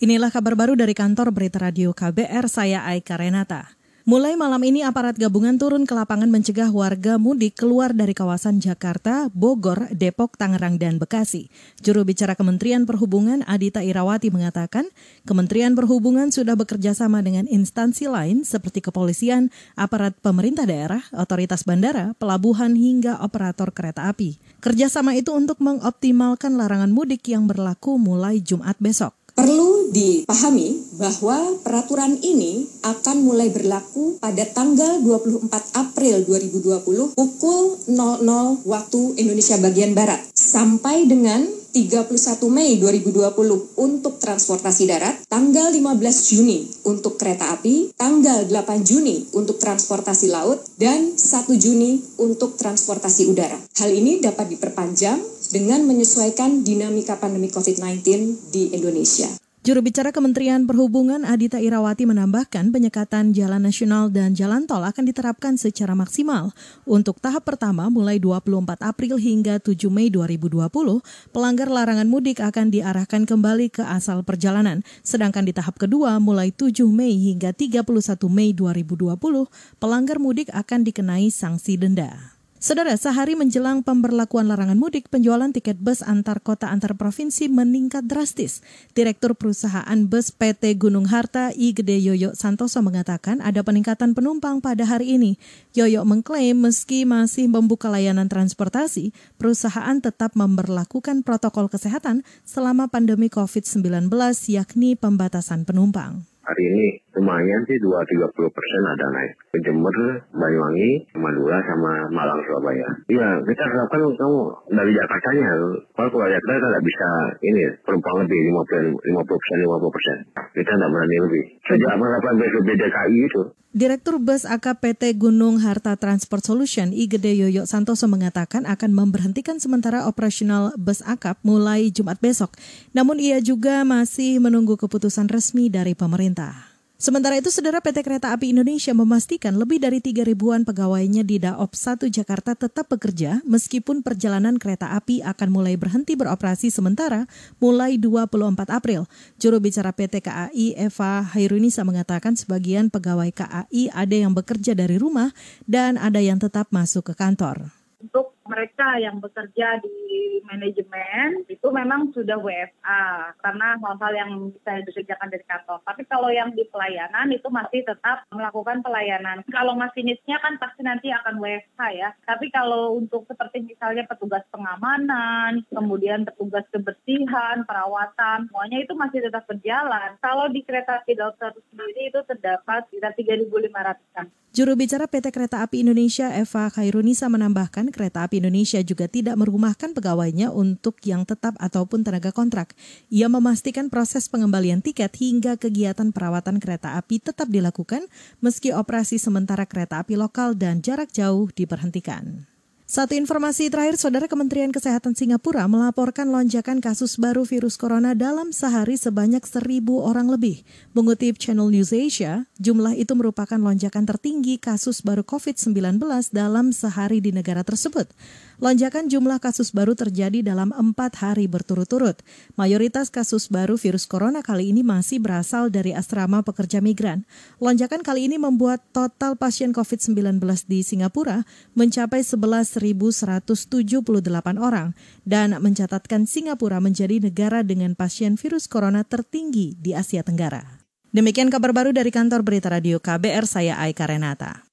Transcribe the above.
Inilah kabar baru dari kantor Berita Radio KBR, saya Aika Renata. Mulai malam ini aparat gabungan turun ke lapangan mencegah warga mudik keluar dari kawasan Jakarta, Bogor, Depok, Tangerang, dan Bekasi. Juru bicara Kementerian Perhubungan Adita Irawati mengatakan, Kementerian Perhubungan sudah bekerja sama dengan instansi lain seperti kepolisian, aparat pemerintah daerah, otoritas bandara, pelabuhan, hingga operator kereta api. Kerjasama itu untuk mengoptimalkan larangan mudik yang berlaku mulai Jumat besok. Perlu dipahami bahwa peraturan ini akan mulai berlaku pada tanggal 24 April 2020 pukul 00 waktu Indonesia bagian Barat sampai dengan 31 Mei 2020 untuk transportasi darat, tanggal 15 Juni untuk kereta api, tanggal 8 Juni untuk transportasi laut, dan 1 Juni untuk transportasi udara. Hal ini dapat diperpanjang dengan menyesuaikan dinamika pandemi COVID-19 di Indonesia. Juru bicara Kementerian Perhubungan Adita Irawati menambahkan penyekatan jalan nasional dan jalan tol akan diterapkan secara maksimal. Untuk tahap pertama mulai 24 April hingga 7 Mei 2020, pelanggar larangan mudik akan diarahkan kembali ke asal perjalanan. Sedangkan di tahap kedua mulai 7 Mei hingga 31 Mei 2020, pelanggar mudik akan dikenai sanksi denda. Saudara, sehari menjelang pemberlakuan larangan mudik, penjualan tiket bus antar kota antar provinsi meningkat drastis. Direktur perusahaan bus PT Gunung Harta I Gede Yoyo Santoso mengatakan ada peningkatan penumpang pada hari ini. Yoyo mengklaim meski masih membuka layanan transportasi, perusahaan tetap memperlakukan protokol kesehatan selama pandemi COVID-19 yakni pembatasan penumpang. Hari ini lumayan sih 2-30 persen ada naik. Ke Jember, Banyuwangi, Madura, sama Malang, Surabaya. Iya, kita harapkan kamu dari Jakartanya. Kalau keluar Jakarta kita nggak bisa ini penumpang lebih 50 persen, 50 persen. Kita nggak berani lebih. Sejak penerapan BSBB DKI itu. Direktur Bus AKPT Gunung Harta Transport Solution Igede Yoyo Santoso mengatakan akan memberhentikan sementara operasional bus akap mulai Jumat besok. Namun ia juga masih menunggu keputusan resmi dari pemerintah. Sementara itu, Saudara PT Kereta Api Indonesia memastikan lebih dari 3 ribuan pegawainya di Daop 1 Jakarta tetap bekerja meskipun perjalanan kereta api akan mulai berhenti beroperasi sementara mulai 24 April. Juru bicara PT KAI Eva Hairunisa mengatakan sebagian pegawai KAI ada yang bekerja dari rumah dan ada yang tetap masuk ke kantor. Mereka yang bekerja di manajemen itu memang sudah WFA karena hal-hal yang bisa dikerjakan dari kantor. Tapi kalau yang di pelayanan itu masih tetap melakukan pelayanan. Kalau masinisnya kan pasti nanti akan WFH ya. Tapi kalau untuk seperti misalnya petugas pengamanan, kemudian petugas kebersihan, perawatan, semuanya itu masih tetap berjalan. Kalau di kereta api dokter sendiri itu terdapat sekitar 3.500-an. Juru bicara PT Kereta Api Indonesia Eva Khairunisa menambahkan kereta api Indonesia juga tidak merumahkan pegawainya untuk yang tetap ataupun tenaga kontrak. Ia memastikan proses pengembalian tiket hingga kegiatan perawatan kereta api tetap dilakukan meski operasi sementara kereta api lokal dan jarak jauh diberhentikan. Satu informasi terakhir, Saudara Kementerian Kesehatan Singapura melaporkan lonjakan kasus baru virus corona dalam sehari sebanyak seribu orang lebih. Mengutip Channel News Asia, jumlah itu merupakan lonjakan tertinggi kasus baru COVID-19 dalam sehari di negara tersebut. Lonjakan jumlah kasus baru terjadi dalam empat hari berturut-turut. Mayoritas kasus baru virus corona kali ini masih berasal dari asrama pekerja migran. Lonjakan kali ini membuat total pasien COVID-19 di Singapura mencapai 11.178 orang dan mencatatkan Singapura menjadi negara dengan pasien virus corona tertinggi di Asia Tenggara. Demikian kabar baru dari kantor Berita Radio KBR, saya Aika Renata.